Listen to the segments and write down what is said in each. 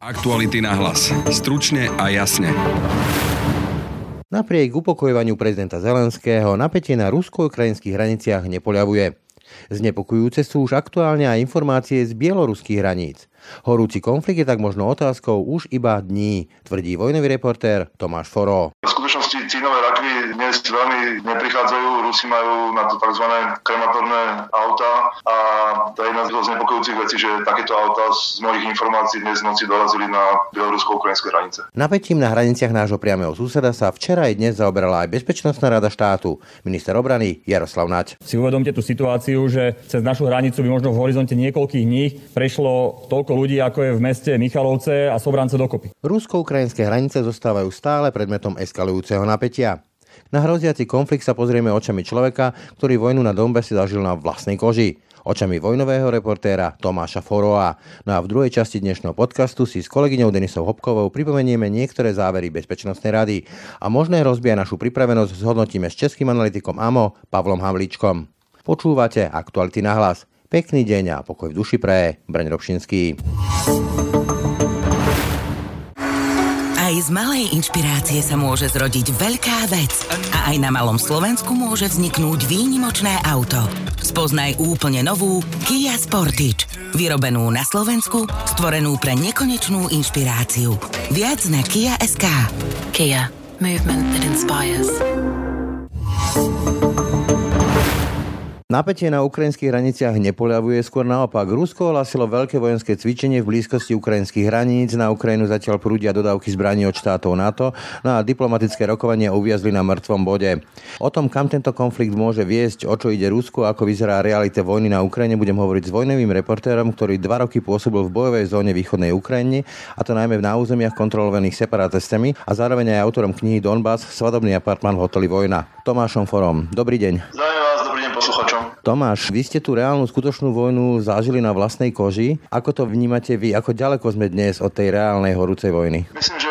Aktuality na hlas. Stručne a jasne. Napriek upokojovaniu prezidenta Zelenského napätie na rusko-ukrajinských hraniciach nepoľavuje. Znepokojúce sú už aktuálne aj informácie z bieloruských hraníc. Horúci konflikt je tak možno otázkou už iba dní, tvrdí vojnový reportér Tomáš Foro skutočnosti cínové rakvy dnes veľmi neprichádzajú. Rusi majú na to tzv. krematorné auta a to je jedna z znepokojúcich vecí, že takéto auta z mojich informácií dnes v noci dorazili na bielorusko-ukrajinské hranice. Napätím na hraniciach nášho priameho suseda sa včera aj dnes zaoberala aj Bezpečnostná rada štátu. Minister obrany Jaroslav Naď. Si uvedomte tú situáciu, že cez našu hranicu by možno v horizonte niekoľkých dní prešlo toľko ľudí, ako je v meste Michalovce a Sobrance dokopy. Rusko-ukrajinské hranice zostávajú stále predmetom eskalujú eskalujúceho napätia. Na hroziaci konflikt sa pozrieme očami človeka, ktorý vojnu na Donbase zažil na vlastnej koži. Očami vojnového reportéra Tomáša Foroa. No a v druhej časti dnešného podcastu si s kolegyňou Denisou Hopkovou pripomenieme niektoré závery Bezpečnostnej rady a možné hrozby a našu pripravenosť zhodnotíme s českým analytikom AMO Pavlom Havlíčkom. Počúvate Aktuality na hlas. Pekný deň a pokoj v duši pre Braň Robšinský. Aj z malej inšpirácie sa môže zrodiť veľká vec. A aj na malom Slovensku môže vzniknúť výnimočné auto. Spoznaj úplne novú Kia Sportage. Vyrobenú na Slovensku, stvorenú pre nekonečnú inšpiráciu. Viac na Kia.sk Kia. Movement that inspires. Napätie na ukrajinských hraniciach nepoľavuje, skôr naopak. Rusko ohlasilo veľké vojenské cvičenie v blízkosti ukrajinských hraníc. Na Ukrajinu zatiaľ prúdia dodávky zbraní od štátov NATO no a diplomatické rokovania uviazli na mŕtvom bode. O tom, kam tento konflikt môže viesť, o čo ide Rusko, ako vyzerá realita vojny na Ukrajine, budem hovoriť s vojnovým reportérom, ktorý dva roky pôsobil v bojovej zóne východnej Ukrajiny, a to najmä na územiach kontrolovaných separatistami a zároveň aj autorom knihy Donbass, svadobný apartman v hoteli Vojna. Tomášom Forom. Dobrý deň. Zdravím vás, dobrý deň posluchačom. Tomáš, vy ste tú reálnu skutočnú vojnu zažili na vlastnej koži. Ako to vnímate vy? Ako ďaleko sme dnes od tej reálnej horúcej vojny? Myslím, že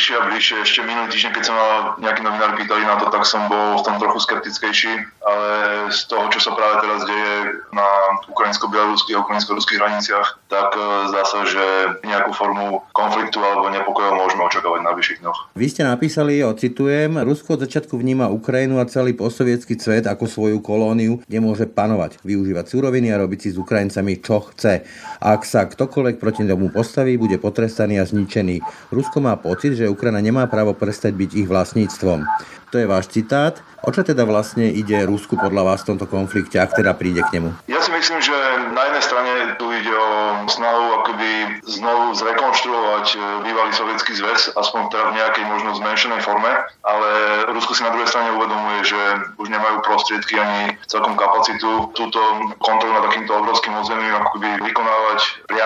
bližšie a bližšie. Ešte minulý týždeň, keď sa ma nejaký novinár pýtali na to, tak som bol v tom trochu skeptickejší, ale z toho, čo sa práve teraz deje na ukrajinsko-bieloruských a ukrajinsko-ruských hraniciach, tak e, zdá sa, že nejakú formu konfliktu alebo nepokojov môžeme očakávať na vyšších dňoch. Vy ste napísali, ocitujem, Rusko od začiatku vníma Ukrajinu a celý posovietský svet ako svoju kolóniu, kde môže panovať, využívať súroviny a robiť si s Ukrajincami čo chce. Ak sa ktokoľvek proti tomu postaví, bude potrestaný a zničený. Rusko má pocit, že Ukrajina nemá právo prestať byť ich vlastníctvom. To je váš citát. O čo teda vlastne ide Rusku podľa vás v tomto konflikte, ak teda príde k nemu? Ja si myslím, že na jednej strane tu ide o snahu akoby znovu zrekonštruovať e, bývalý sovietský zväz, aspoň teda v nejakej možno zmenšenej forme, ale Rusko si na druhej strane uvedomuje, že už nemajú prostriedky ani celkom kapacitu túto kontrolu nad takýmto obrovským územím akoby vykonávať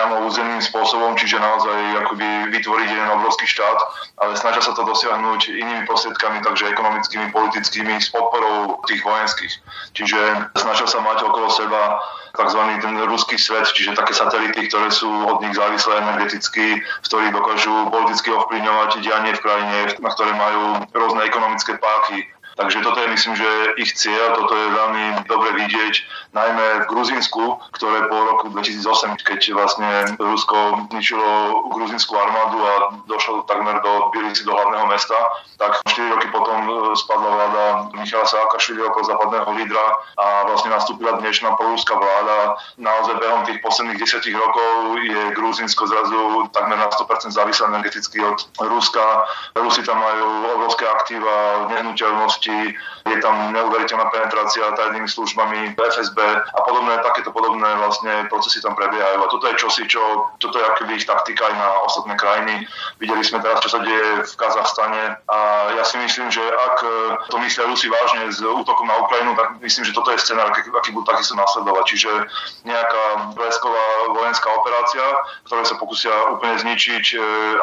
priamo územným spôsobom, čiže naozaj akoby vytvoriť jeden obrovský štát, ale snažia sa to dosiahnuť inými prostriedkami, takže ekonomickými, politickými, s podporou tých vojenských. Čiže snažia sa mať okolo seba tzv. ten ruský svet, čiže také satelity, ktoré sú od nich závislé energeticky, v ktorých dokážu politicky ovplyvňovať dianie v krajine, na ktoré majú rôzne ekonomické páky, Takže toto je myslím, že ich cieľ, toto je veľmi dobre vidieť, najmä v Gruzínsku, ktoré po roku 2008, keď vlastne Rusko zničilo gruzinskú armádu a došlo takmer do Bielici, do hlavného mesta, tak 4 roky potom e, spadla vláda Michala Saakašvili ako západného lídra a vlastne nastúpila dnešná proruská vláda. Naozaj behom tých posledných 10 rokov je Gruzinsko zrazu takmer na 100% závislé energeticky od Ruska. Rusi tam majú obrovské aktíva, nehnuteľnosti, činnosti, je tam neuveriteľná penetrácia tajnými službami, FSB a podobné, takéto podobné vlastne procesy tam prebiehajú. A toto je čosi, čo, toto je akoby ich taktika aj na ostatné krajiny. Videli sme teraz, čo sa deje v Kazachstane a ja si myslím, že ak to myslia Rusi vážne s útokom na Ukrajinu, tak myslím, že toto je scenár, aký budú takisto nasledovať. Čiže nejaká blesková vojenská operácia, ktoré sa pokusia úplne zničiť e,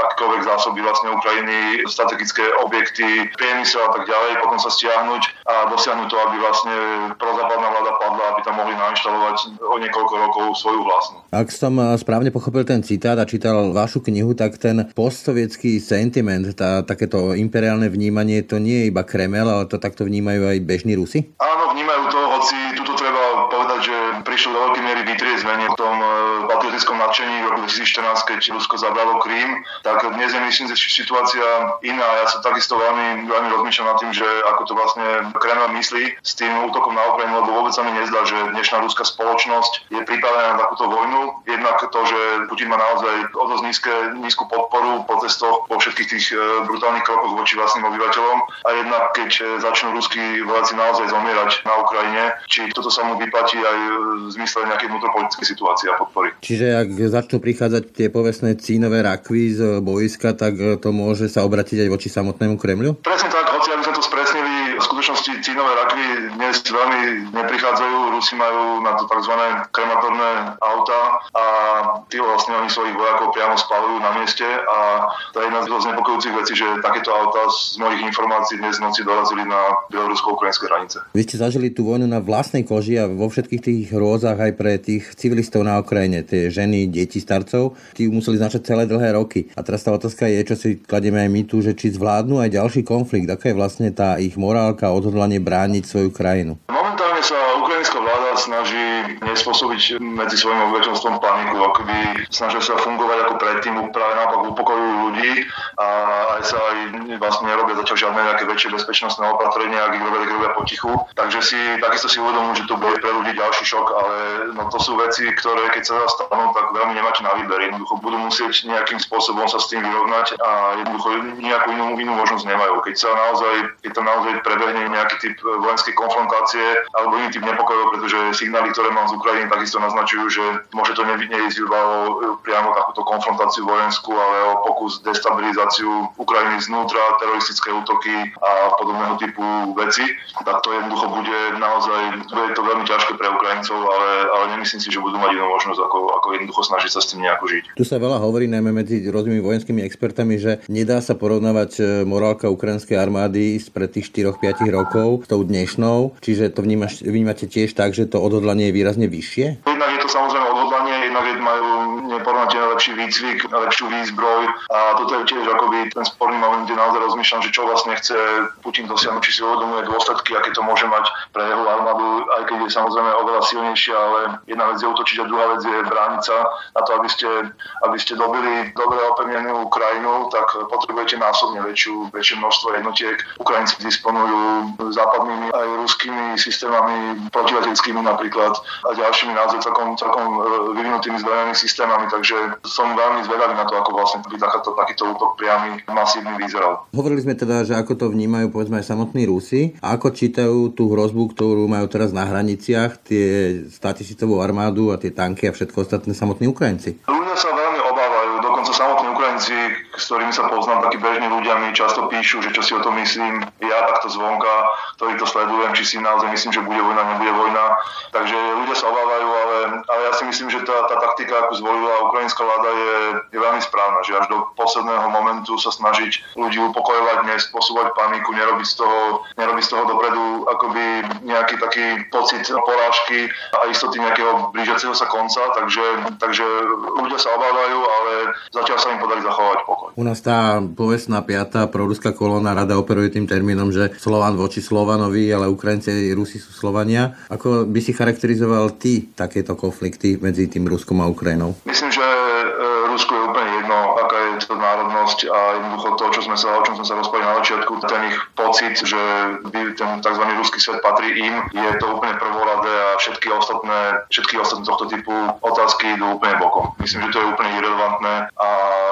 akékoľvek zásoby vlastne Ukrajiny, strategické objekty, priemysel a tak ďalej, potom sa stiahnuť a dosiahnuť to, aby vlastne prozápadná vláda padla, aby tam mohli nainštalovať o niekoľko rokov svoju vlastnú. Ak som eh, správne pochopil ten citát a čítal vašu knihu, tak ten postsovietský sentiment, tá, takéto imperiálne vnímanie, to nie je iba Kremel, ale to takto vnímajú aj bežní Rusi? Áno, vnímajú to, prišlo do veľkej miery vytriezvenie v tom e, patriotickom nadšení v roku 2014, keď Rusko zabralo Krím, tak dnes je myslím, že situácia iná. Ja sa takisto veľmi, veľmi rozmýšľam nad tým, že ako to vlastne Kreml myslí s tým útokom na Ukrajinu, lebo vôbec sa mi nezdá, že dnešná ruská spoločnosť je pripravená na takúto vojnu. Jednak to, že Putin má naozaj o dosť nízke, nízku podporu po testoch, po všetkých tých e, brutálnych krokoch voči vlastným obyvateľom a jednak keď e, začnú ruskí vojaci naozaj zomierať na Ukrajine, či toto sa mu vyplatí aj zmysle nejakej vnútropolitickej situácie a podpory. Čiže ak začnú prichádzať tie povestné cínové rakvy z boiska, tak e, to môže sa obratiť aj voči samotnému Kremľu? Presne tak, hoci aby sme to spresnili, v skutočnosti cínové rakvy dnes veľmi neprichádzajú. Rusi majú na to tzv. krematorné auta a tí vlastne oni svojich vojakov priamo spalujú na mieste a to je jedna z znepokojúcich vecí, že takéto auta z mojich informácií dnes v noci dorazili na bielorusko-ukrajinské hranice. Vy ste zažili tú vojnu na vlastnej koži a vo všetkých tých hrôzach aj pre tých civilistov na Ukrajine, tie ženy, deti, starcov, tí museli značať celé dlhé roky. A teraz tá otázka je, čo si kladieme aj my tu, že či zvládnu aj ďalší konflikt, aká je vlastne tá ich morálka, odhodlanie brániť svoju krajinu. Momentálne sa ukrajinská vláda snaží nespôsobiť medzi svojim obyvateľstvom paniku, akoby snažia sa fungovať ako predtým, práve naopak upokojujú ľudí a aj sa aj vlastne nerobia zatiaľ žiadne nejaké väčšie bezpečnostné opatrenia, ak ich robia, tak robia potichu. Takže si takisto si uvedomujú, že to bude pre ľudí ďalší šok, ale no to sú veci, ktoré keď sa zastanú, tak veľmi nemáte na výber. Jednoducho budú musieť nejakým spôsobom sa s tým vyrovnať a jednoducho nejakú inú, inú možnosť nemajú. Keď sa naozaj, keď to naozaj prebehne nejaký typ vojenskej konfrontácie alebo iný typ nepokojov, pretože signály, ktoré mám z Ukrajiny, takisto naznačujú, že môže to nebyť neísť priamo takúto konfrontáciu vojenskú, ale o pokus destabilizáciu Ukrajiny znútra, teroristické útoky a podobného typu veci, tak to jednoducho bude naozaj, bude to veľmi ťažké pre Ukrajincov, ale, ale nemyslím si, že budú mať inú možnosť, ako, ako jednoducho snažiť sa s tým nejako žiť. Tu sa veľa hovorí najmä medzi rôznymi vojenskými expertami, že nedá sa porovnávať e, morálka ukrajinskej armády spred tých 4-5 rokov s tou dnešnou, čiže to vnímaš, vnímate tiež tak, že to odhodlanie je výrazne vyššie? Samozrejme odhodlanie, jednak majú neporovnateľne lepší výcvik, lepšiu výzbroj a toto je tiež akoby ten sporný moment, kde naozaj rozmýšľam, že čo vlastne chce Putin dosiahnuť, či si uvedomuje dôsledky, aké to môže mať pre jeho armádu, aj keď je samozrejme oveľa silnejšia, ale jedna vec je útočiť a druhá vec je brániť sa. Na to, aby ste, aby ste dobili dobre opevnenú krajinu, tak potrebujete násobne väčšiu, väčšie množstvo jednotiek. Ukrajinci disponujú západnými aj ruskými systémami protileteckými napríklad a ďalšími naozaj celkom e, vyvinutými zbrojnými systémami, takže som veľmi zvedavý na to, ako vlastne by takýto, takýto útok priamy masívny vyzeral. Hovorili sme teda, že ako to vnímajú povedzme aj samotní Rusi, a ako čítajú tú hrozbu, ktorú majú teraz na hraniciach, tie 100 tisícovú armádu a tie tanky a všetko ostatné samotní Ukrajinci. Ľudia sa veľmi obávajú, dokonca Ukrajinci, s ktorými sa poznám, takí bežní ľudia mi často píšu, že čo si o tom myslím, ja takto zvonka, ktorý to sledujem, či si naozaj myslím, že bude vojna, nebude vojna. Takže ľudia sa obávajú, ale, ale ja si myslím, že tá, tá taktika, akú zvolila ukrajinská vláda, je, je veľmi správna, že až do posledného momentu sa snažiť ľudí upokojovať, nespôsobovať paniku, nerobiť z toho, nerobiť z toho dopredu akoby nejaký taký pocit porážky a istoty nejakého blížiaceho sa konca, takže, takže ľudia sa obávajú, ale zatiaľ sa im podarí zachovať pokoj. U nás tá povestná piata proruská kolóna rada operuje tým termínom, že Slovan voči Slovanovi, ale Ukrajinci Rusi sú Slovania. Ako by si charakterizoval ty takéto konflikty medzi tým Ruskom a Ukrajinou? Myslím, že e, Rusku je úplne jedno, aká je to národnosť a jednoducho to, čo sme sa, o čom sme sa rozprávali na začiatku, ten ich pocit, že ten tzv. ruský svet patrí im, je to úplne prvoradé a všetky ostatné, všetky ostatné tohto typu otázky idú úplne bokom. Myslím, že to je úplne irrelevantné a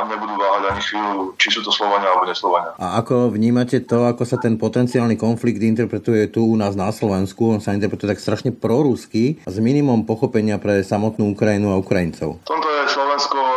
nebudú váhať ani chvíľu, či sú to Slovania alebo neslovania. A ako vnímate to, ako sa ten potenciálny konflikt interpretuje tu u nás na Slovensku? On sa interpretuje tak strašne prorusky a s minimum pochopenia pre samotnú Ukrajinu a Ukrajincov. V tomto je Slovensko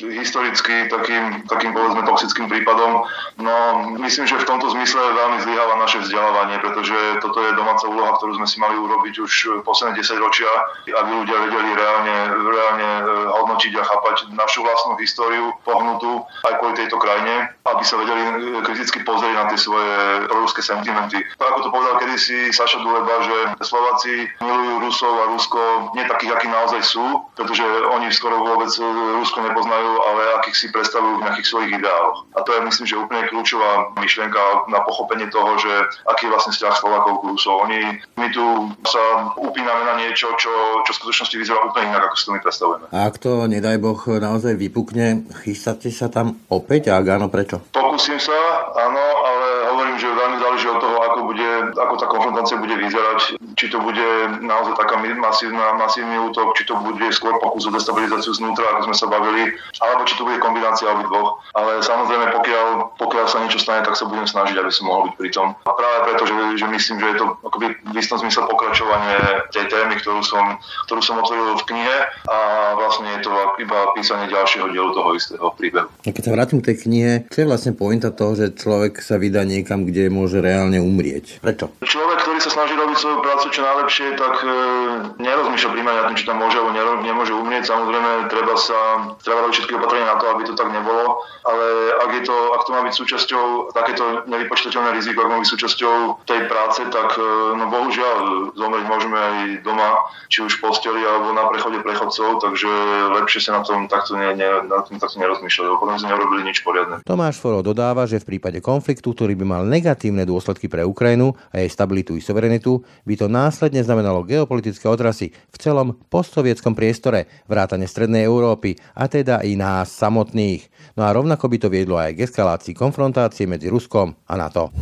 historicky takým, takým povedzme toxickým prípadom. No myslím, že v tomto zmysle veľmi zlyháva naše vzdelávanie, pretože toto je domáca úloha, ktorú sme si mali urobiť už posledné 10 ročia, aby ľudia vedeli reálne, reálne e, hodnotiť a chápať našu vlastnú históriu pohnutú aj kvôli tejto krajine, aby sa vedeli e, kriticky pozrieť na tie svoje ruské sentimenty. Tak ako to povedal kedysi Saša Duleba, že Slováci milujú Rusov a Rusko nie takých, akí naozaj sú, pretože oni skoro vôbec Rusko nepoznajú nepoznajú, ale akých si predstavujú v nejakých svojich ideáloch. A to je myslím, že úplne kľúčová myšlienka na pochopenie toho, že aký je vlastne vzťah Slovákov k Rusov. Oni, my tu sa upíname na niečo, čo, čo v skutočnosti vyzerá úplne inak, ako si to my predstavujeme. A ak to, nedaj Boh, naozaj vypukne, chystáte sa tam opäť? A ak áno, prečo? Pokúsim sa, áno, ale hovorím, že veľmi záleží od toho, ako, bude, ako tá konfrontácia bude vyzerať. Či to bude naozaj taká masívna, masívny útok, či to bude skôr pokus o destabilizáciu znútra, ako sme sa bavili, alebo či to bude kombinácia obidvoch. Ale samozrejme, pokiaľ, pokiaľ sa niečo stane, tak sa budem snažiť, aby som mohol byť pri tom. A práve preto, že, že myslím, že je to akoby v istom zmysle pokračovanie tej témy, ktorú som, ktorú som otvoril v knihe a vlastne je to iba písanie ďalšieho dielu toho istého príbehu. A keď sa vrátim k tej knihe, čo je vlastne pointa toho, že človek sa vydá niekam, kde môže reálne umrieť? Prečo? Človek, ktorý sa snaží robiť svoju prácu čo najlepšie, tak e, nerozmýšľa primárne na tým, či tam môže alebo nemôže umrieť. Samozrejme, treba sa treba robiť všetky opatrenia na to, aby to tak nebolo, ale ak, je to, ak to má byť súčasťou takéto nevypočítateľné riziko, ak má byť súčasťou tej práce, tak e, no bohužiaľ zomrieť môžeme aj doma, či už v posteli alebo na prechode prechodcov, takže lepšie sa na tom takto, ne, ne, na tom takto nerozmýšľať, lebo potom sme nerobili nič poriadne. Tomáš Foro dodáva, že v prípade konfliktu, ktorý by mal negatívne dôsledky pre Ukrajinu a jej stabilitu i suverenitu, by to následne znamenalo geopolitické odrasy v celom postsovietskom priestore, vrátane Strednej Európy a teda i nás samotných. No a rovnako by to viedlo aj k eskalácii konfrontácie medzi Ruskom a NATO.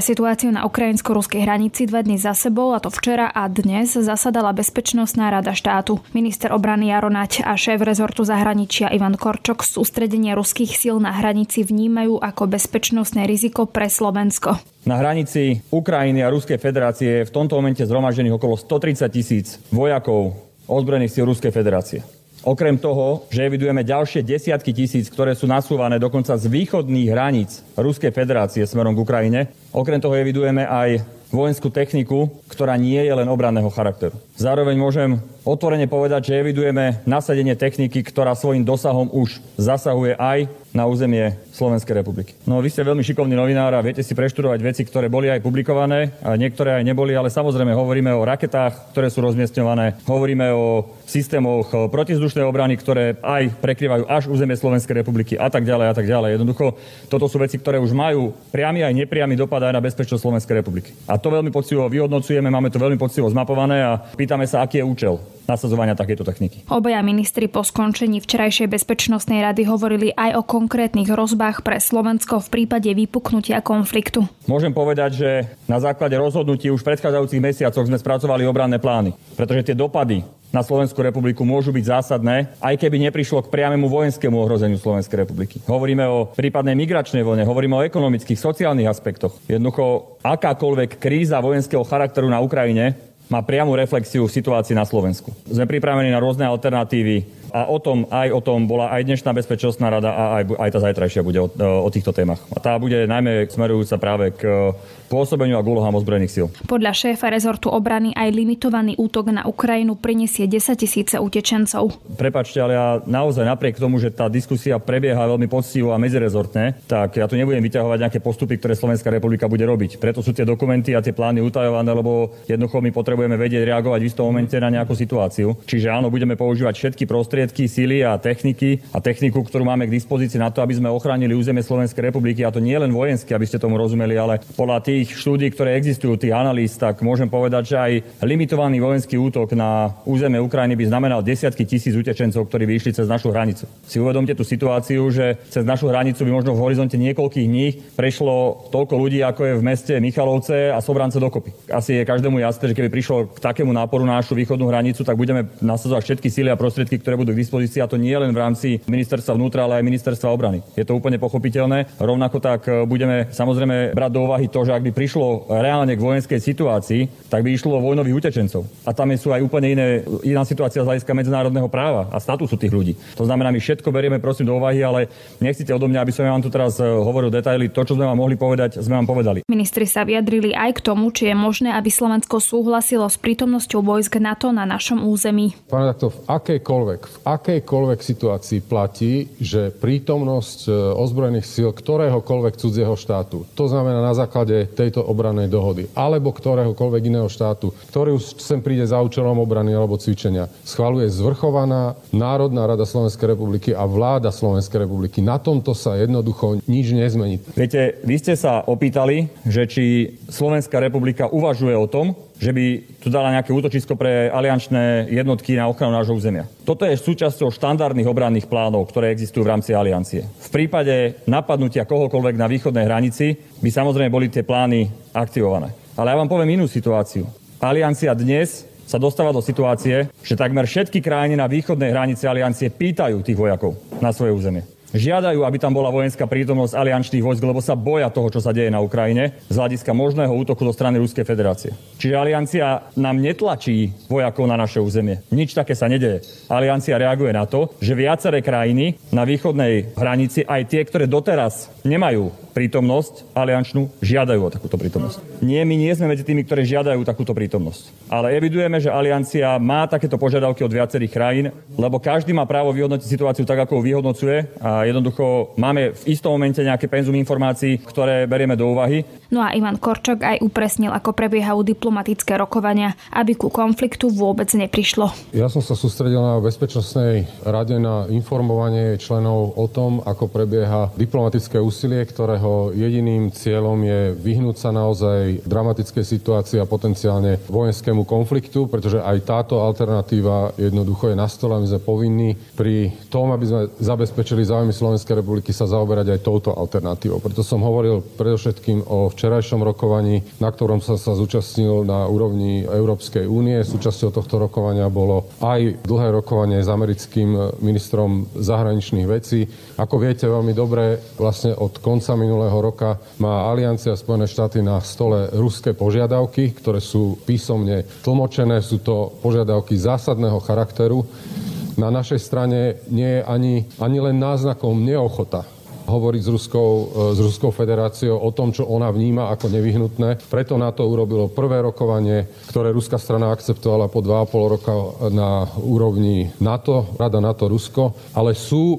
Situáciu na ukrajinsko-ruskej hranici dva dny za sebou, a to včera a dnes, zasadala Bezpečnostná rada štátu. Minister obrany Jaro Nať a šéf rezortu zahraničia Ivan Korčok sústredenie ruských síl na hranici vnímajú ako bezpečnostné riziko pre Slovensko. Na hranici Ukrajiny a Ruskej federácie je v tomto momente zhromaždených okolo 130 tisíc vojakov ozbrojených síl Ruskej federácie. Okrem toho, že evidujeme ďalšie desiatky tisíc, ktoré sú nasúvané dokonca z východných hraníc Ruskej federácie smerom k Ukrajine, okrem toho evidujeme aj vojenskú techniku, ktorá nie je len obranného charakteru. Zároveň môžem otvorene povedať, že evidujeme nasadenie techniky, ktorá svojim dosahom už zasahuje aj na územie Slovenskej republiky. No vy ste veľmi šikovný novinár a viete si preštudovať veci, ktoré boli aj publikované a niektoré aj neboli, ale samozrejme hovoríme o raketách, ktoré sú rozmiestňované, hovoríme o systémoch protizdušnej obrany, ktoré aj prekrývajú až územie Slovenskej republiky a tak ďalej a tak ďalej. Jednoducho, toto sú veci, ktoré už majú priamy aj nepriamy dopad aj na bezpečnosť Slovenskej republiky. A to veľmi poctivo vyhodnocujeme, máme to veľmi poctivo zmapované a pýtame sa, aký je účel nasadzovania takéto techniky. Obaja ministri po skončení včerajšej bezpečnostnej rady hovorili aj o konkrétnych rozbách pre Slovensko v prípade vypuknutia konfliktu. Môžem povedať, že na základe rozhodnutí už v predchádzajúcich mesiacoch sme spracovali obranné plány, pretože tie dopady na Slovenskú republiku môžu byť zásadné, aj keby neprišlo k priamému vojenskému ohrozeniu Slovenskej republiky. Hovoríme o prípadnej migračnej vlne, hovoríme o ekonomických, sociálnych aspektoch. Jednoducho, akákoľvek kríza vojenského charakteru na Ukrajine má priamu reflexiu v situácii na Slovensku. Sme pripravení na rôzne alternatívy, a o tom, aj o tom bola aj dnešná bezpečnostná rada a aj, aj tá zajtrajšia bude o, o týchto témach. A tá bude najmä smerujúca práve k pôsobeniu a k úlohám ozbrojených síl. Podľa šéfa rezortu obrany aj limitovaný útok na Ukrajinu prinesie 10 tisíce utečencov. Prepačte, ale ja naozaj napriek tomu, že tá diskusia prebieha veľmi poctivo a medzirezortne, tak ja tu nebudem vyťahovať nejaké postupy, ktoré Slovenská republika bude robiť. Preto sú tie dokumenty a tie plány utajované, lebo jednoducho my potrebujeme vedieť reagovať v istom momente na nejakú situáciu. Čiže áno, budeme používať všetky prostriedky, síly a techniky a techniku, ktorú máme k dispozícii na to, aby sme ochránili územie Slovenskej republiky. A to nie len vojenské, aby ste tomu rozumeli, ale podľa tých štúdí, ktoré existujú, tých analýz, tak môžem povedať, že aj limitovaný vojenský útok na územie Ukrajiny by znamenal desiatky tisíc utečencov, ktorí by išli cez našu hranicu. Si uvedomte tú situáciu, že cez našu hranicu by možno v horizonte niekoľkých dní prešlo toľko ľudí, ako je v meste Michalovce a Sobrance dokopy. Asi je každému jasné, že keby prišlo k takému náporu na našu východnú hranicu, tak budeme nasadzovať všetky síly a prostriedky, ktoré budú k dispozícii, a to nie len v rámci ministerstva vnútra, ale aj ministerstva obrany. Je to úplne pochopiteľné. Rovnako tak budeme samozrejme brať do úvahy to, že ak by prišlo reálne k vojenskej situácii, tak by išlo o vojnových utečencov. A tam sú aj úplne iné, iná situácia z hľadiska medzinárodného práva a statusu tých ľudí. To znamená, my všetko berieme prosím do úvahy, ale nechcete odo mňa, aby som vám tu teraz e, hovoril detaily. To, čo sme vám mohli povedať, sme vám povedali. Ministri sa vyjadrili aj k tomu, či je možné, aby Slovensko súhlasilo s prítomnosťou vojsk NATO na našom území. Pán to v akejkoľvek, v akejkoľvek situácii platí, že prítomnosť e, ozbrojených síl ktoréhokoľvek cudzieho štátu, to znamená na základe tejto obranej dohody, alebo ktoréhokoľvek iného štátu, ktorý už sem príde za účelom obrany alebo cvičenia, schvaluje zvrchovaná Národná rada Slovenskej republiky a vláda Slovenskej republiky. Na tomto sa jednoducho nič nezmení. Viete, vy ste sa opýtali, že či Slovenská republika uvažuje o tom, že by tu dala nejaké útočisko pre aliančné jednotky na ochranu nášho územia. Toto je súčasťou štandardných obranných plánov, ktoré existujú v rámci aliancie. V prípade napadnutia kohokoľvek na východnej hranici by samozrejme boli tie plány aktivované. Ale ja vám poviem inú situáciu. Aliancia dnes sa dostáva do situácie, že takmer všetky krajiny na východnej hranici aliancie pýtajú tých vojakov na svoje územie žiadajú, aby tam bola vojenská prítomnosť aliančných vojsk, lebo sa boja toho, čo sa deje na Ukrajine z hľadiska možného útoku zo strany Ruskej federácie. Čiže aliancia nám netlačí vojakov na naše územie. Nič také sa nedeje. Aliancia reaguje na to, že viaceré krajiny na východnej hranici, aj tie, ktoré doteraz nemajú prítomnosť aliančnú, žiadajú o takúto prítomnosť. Nie, my nie sme medzi tými, ktorí žiadajú takúto prítomnosť. Ale evidujeme, že aliancia má takéto požiadavky od viacerých krajín, lebo každý má právo vyhodnotiť situáciu tak, ako ho vyhodnocuje a jednoducho máme v istom momente nejaké penzum informácií, ktoré berieme do úvahy. No a Ivan Korčok aj upresnil, ako prebiehajú diplomatické rokovania, aby ku konfliktu vôbec neprišlo. Ja som sa sústredil na Bezpečnostnej rade na informovanie členov o tom, ako prebieha diplomatické úsilie, ktorého jediným cieľom je vyhnúť sa naozaj dramatickej situácii a potenciálne vojenskému konfliktu, pretože aj táto alternatíva jednoducho je na stole a my sme povinní pri tom, aby sme zabezpečili záujmy Slovenskej republiky sa zaoberať aj touto alternatívou. Preto som hovoril predovšetkým o včerajšom rokovaní, na ktorom som sa zúčastnil na úrovni Európskej únie. Súčasťou tohto rokovania bolo aj dlhé rokovanie s americkým ministrom zahraničných vecí. Ako viete veľmi dobre, vlastne od konca minulého roka má Aliancia Spojené štáty na stole ruské požiadavky, ktoré sú písomne tlmočené. Sú to požiadavky zásadného charakteru. Na našej strane nie je ani, ani len náznakom neochota hovoriť s Ruskou, e, s Ruskou federáciou o tom, čo ona vníma ako nevyhnutné. Preto na to urobilo prvé rokovanie, ktoré ruská strana akceptovala po 2,5 roka na úrovni NATO, Rada NATO-Rusko, ale sú e,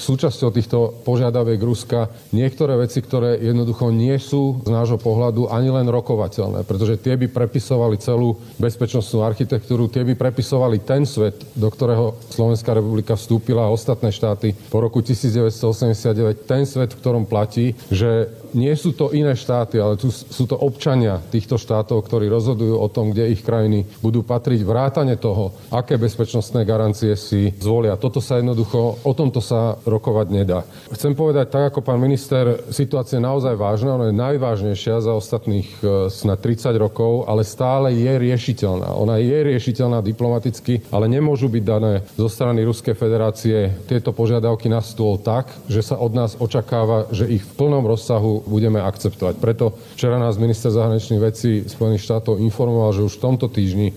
súčasťou týchto požiadaviek Ruska niektoré veci, ktoré jednoducho nie sú z nášho pohľadu ani len rokovateľné, pretože tie by prepisovali celú bezpečnostnú architektúru, tie by prepisovali ten svet, do ktorého Slovenská republika vstúpila a ostatné štáty po roku 1989 ten svet, v ktorom platí, že nie sú to iné štáty, ale tu sú to občania týchto štátov, ktorí rozhodujú o tom, kde ich krajiny budú patriť, vrátane toho, aké bezpečnostné garancie si zvolia. Toto sa jednoducho, o tomto sa rokovať nedá. Chcem povedať, tak ako pán minister, situácia je naozaj vážna, ona je najvážnejšia za ostatných e, snad 30 rokov, ale stále je riešiteľná. Ona je riešiteľná diplomaticky, ale nemôžu byť dané zo strany Ruskej federácie tieto požiadavky na stôl tak, že sa od nás očakáva, že ich v plnom rozsahu budeme akceptovať. Preto včera nás minister zahraničných vecí Spojených štátov informoval, že už v tomto týždni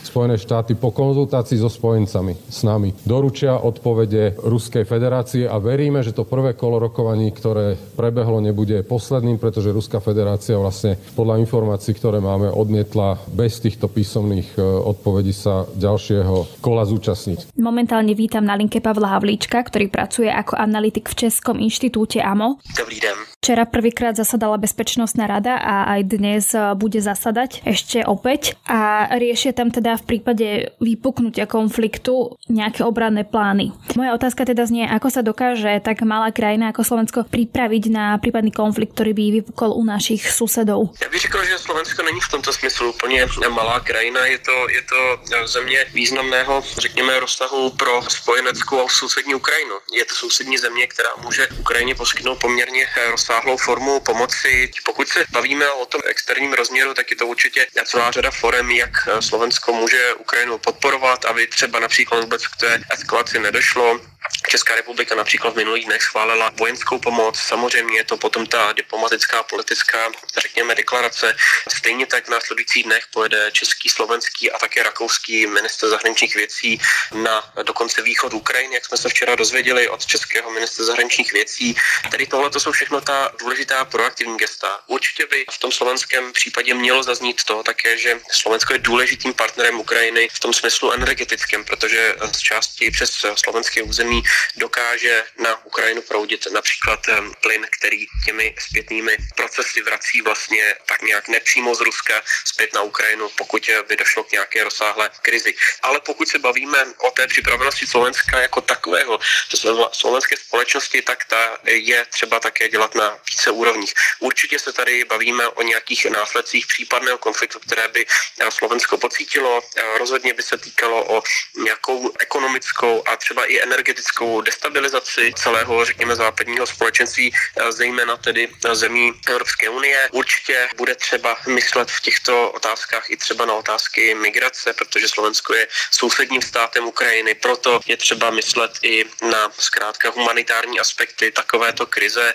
Spojené štáty po konzultácii so spojencami s nami doručia odpovede Ruskej federácie a veríme, že to prvé kolo rokovaní, ktoré prebehlo, nebude posledným, pretože Ruská federácia vlastne podľa informácií, ktoré máme, odmietla bez týchto písomných e, odpovedí sa ďalšieho kola zúčastniť. Momentálne vítam na linke Pavla Havlíčka, ktorý pracuje ako analytik v Českom inštitúte AMO. Dobrý den. Včera prvýkrát zasadala Bezpečnostná rada a aj dnes e, bude zasadať ešte opäť a riešia tam teda v prípade vypuknutia konfliktu nejaké obranné plány. Moja otázka teda znie, ako sa dokáže tak malá krajina ako Slovensko pripraviť na prípadný konflikt, ktorý by vypukol u našich susedov. Já bych řekl, že Slovensko není v tomto smyslu úplně malá krajina, je to, je to země významného, řekněme, rozsahu pro spojeneckou a sousední Ukrajinu. Je to sousední země, která může Ukrajině poskytnout poměrně rozsáhlou formu pomoci. Pokud se bavíme o tom externím rozměru, tak je to určitě celá řada forem, jak Slovensko může Ukrajinu podporovat, aby třeba například vůbec k té eskalaci nedošlo Česká republika například v minulých dnech schválila vojenskou pomoc. Samozřejmě je to potom ta diplomatická, politická, řekněme, deklarace. Stejně tak v následujících dnech pojede český, slovenský a také rakouský minister zahraničních věcí na dokonce východ Ukrajiny, jak jsme se včera dozvěděli od českého ministra zahraničních věcí. Tedy tohle to jsou všechno ta důležitá proaktivní gesta. Určitě by v tom slovenském případě mělo zaznít to také, že Slovensko je důležitým partnerem Ukrajiny v tom smyslu energetickém, protože z části přes slovenské území dokáže na Ukrajinu proudit například plyn, který těmi zpětnými procesy vrací vlastně tak nějak nepřímo z Ruska zpět na Ukrajinu, pokud by došlo k nějaké rozsáhlé krizi. Ale pokud se bavíme o té připravenosti Slovenska jako takového, to slovenské společnosti, tak ta je třeba také dělat na více úrovních. Určitě se tady bavíme o nějakých následcích případného konfliktu, které by Slovensko pocítilo. Rozhodně by se týkalo o nějakou ekonomickou a třeba i energetickou destabilizaci celého, řekněme, západního společenství, zejména tedy zemí Evropské unie. Určitě bude třeba myslet v těchto otázkách i třeba na otázky migrace, protože Slovensko je sousedním státem Ukrajiny, proto je třeba myslet i na zkrátka humanitární aspekty takovéto krize.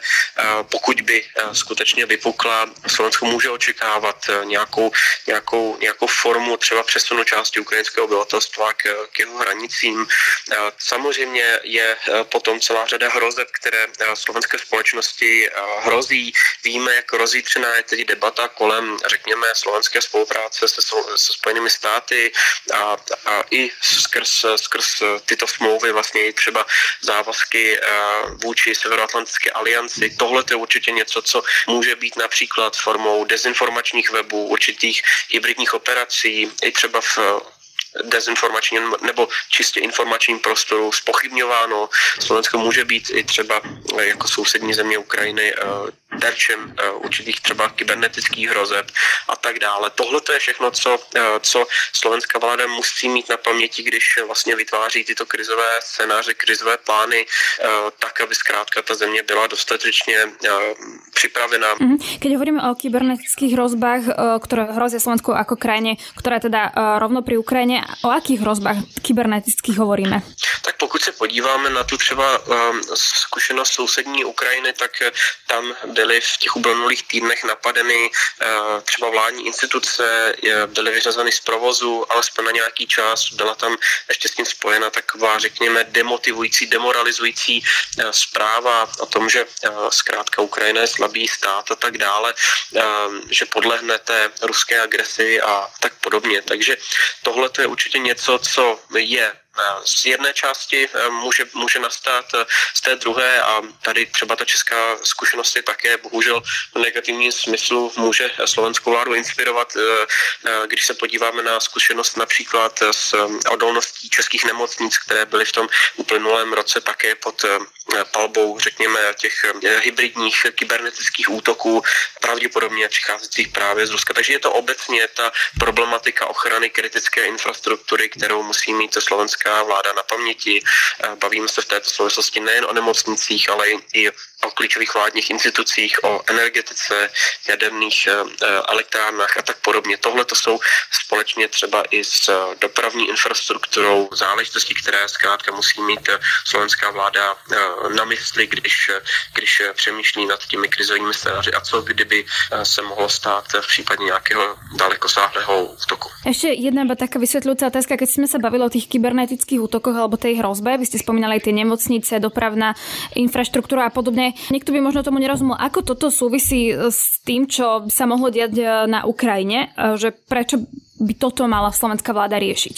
Pokud by skutečně vypukla, Slovensko může očekávat nějakou, nějakou, nějakou formu třeba přesunu části ukrajinského obyvatelstva k, k jeho hranicím. Samozřejmě je potom celá řada hrozeb, které slovenské společnosti hrozí. Víme, jak rozjítřená je teď debata kolem, řekněme, slovenské spolupráce se, se Spojenými státy a, a i skrz, skrz tyto smlouvy vlastně i třeba závazky vůči Severoatlantické alianci. Tohle je určitě něco, co může být například formou dezinformačních webů, určitých hybridních operací, i třeba v dezinformačním nebo čistě informačním prostoru spochybňováno. Slovensko může být i třeba jako sousední země Ukrajiny terčem eh, určitých třeba kybernetických hrozeb a tak dále. Tohle to je všechno, co, eh, co slovenská vláda musí mít na paměti, když vlastně vytváří tyto krizové scénáře, krizové plány, eh, tak, aby zkrátka ta země byla dostatečně připravená. Mhm. Keď hovoríme o kybernetických hrozbách, ktoré hrozia Slovensku ako krajine, ktorá teda rovno pri Ukrajine, o akých hrozbách kybernetických hovoríme? Tak pokud se podíváme na tu třeba zkušenost sousední Ukrajiny, tak tam byly v těch uplynulých týdnech napadeny eh, třeba vládní instituce, byly vyřazeny z provozu, alespoň na nějaký čas. Byla tam ještě s tím spojena taková, řekněme, demotivující, demoralizující eh, zpráva o tom, že eh, zkrátka Ukrajina je slabý stát a tak dále, že podlehne té ruské agresi a tak podobně. Takže tohle je určitě něco, co je z jedné části eh, může, může nastat eh, z té druhé a tady třeba ta česká zkušenost je také bohužel v negativním smyslu může slovenskou vládu inspirovat, eh, když se podíváme na zkušenost například s odolností českých nemocnic, které byly v tom uplynulém roce také pod palbou, řekněme, těch hybridních kybernetických útoků, pravděpodobně přicházejících právě z Ruska. Takže je to obecně ta problematika ochrany kritické infrastruktury, kterou musí mít Slovenska česká vláda na paměti. Eh, bavíme se v této souvislosti nejen o nemocnicích, ale i o klíčových vládních institucích, o energetice, jaderných eh, eh, elektrárnách a tak podobně. Tohle to jsou společně třeba i s dopravní infrastrukturou záležitosti, které zkrátka musí mít slovenská vláda na mysli, když, když přemýšlí nad těmi krizovými scénáři a co kdyby se mohlo stát v případě nějakého dalekosáhlého útoku. Ještě jedna taká vysvětľujúca otázka, keď jsme se bavili o těch kybernetických útokoch alebo tej hrozbe. Vy ste spomínali tie nemocnice, dopravná infraštruktúra a podobne. Niekto by možno tomu nerozumel, ako toto súvisí s tým, čo sa mohlo diať e, na Ukrajine, e, že prečo by toto mala slovenská vláda riešiť?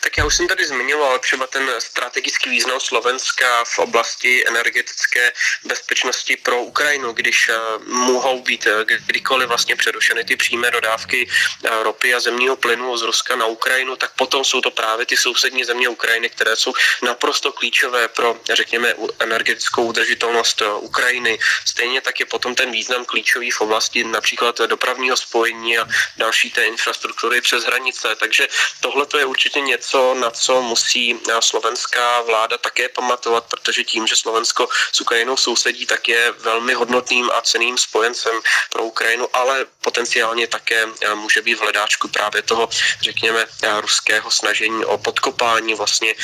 Tak já už jsem tady zmiňoval třeba ten strategický význam Slovenska v oblasti energetické bezpečnosti pro Ukrajinu, když eh, mohou být eh, kdykoliv vlastně přerušeny ty přímé dodávky eh, ropy a zemního plynu z Ruska na Ukrajinu, tak potom jsou to právě ty sousední země Ukrajiny, které jsou naprosto klíčové pro, řekněme, energetickou udržitelnost Ukrajiny. Stejně tak je potom ten význam klíčový v oblasti například dopravního spojení a další té infrastruktury přes hranice. Takže tohle je určitě něco, na co musí slovenská vláda také pamatovat, protože tím, že Slovensko s Ukrajinou sousedí, tak je velmi hodnotným a ceným spojencem pro Ukrajinu, ale potenciálně také může být v hledáčku právě toho, řekněme, ruského snažení o podkopání vlastně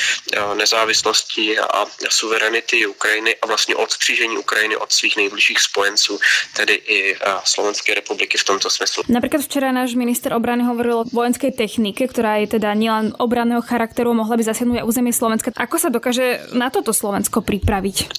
nezávislosti a suverenity Ukrajiny a vlastně odstřížení Ukrajiny od svých nejbližších spojenců, tedy i Slovenské republiky v tomto smyslu. Napríklad včera náš minister obrany hovoril o vojenskej technike, ktorá je teda nielen obranného charakteru, mohla by zasiahnuť aj územie Slovenska. Ako sa dokáže na toto Slovensko pripraviť?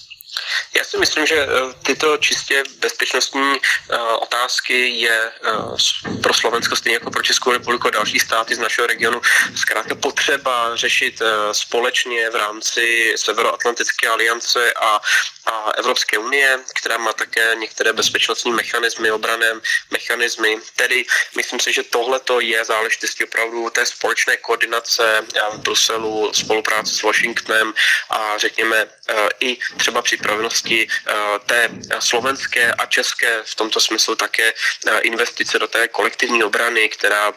Já si myslím, že eh, tyto čistě bezpečnostní eh, otázky je eh, pro Slovensko stejně jako pro Českou republiku a další státy z našeho regionu zkrátka potřeba řešit společně v rámci Severoatlantické aliance a, a Evropské unie, která má také některé bezpečnostní mechanismy, obrané mechanismy. Tedy myslím si, že tohle je záležitost opravdu té společné koordinace v Bruselu, spolupráce s Washingtonem a řekněme i třeba připravenost oblasti eh, té slovenské a české v tomto smyslu také eh, investice do té kolektivní obrany, která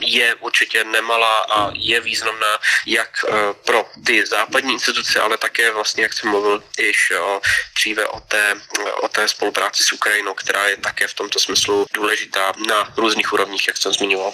je určitě nemalá a je významná jak eh, pro ty západní instituce, ale také vlastně, jak jsem mluvil již dříve o té, o té spolupráci s Ukrajinou, která je také v tomto smyslu důležitá na různých úrovních, jak jsem zmiňoval.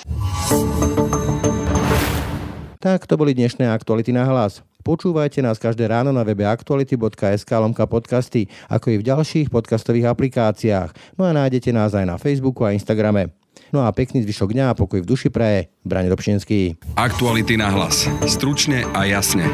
Tak to boli dnešné aktuality na hlas. Počúvajte nás každé ráno na webe aktuality.sk lomka podcasty, ako i v ďalších podcastových aplikáciách. No a nájdete nás aj na Facebooku a Instagrame. No a pekný zvyšok dňa a pokoj v duši praje. Braň Robšinský. Aktuality na hlas. Stručne a jasne.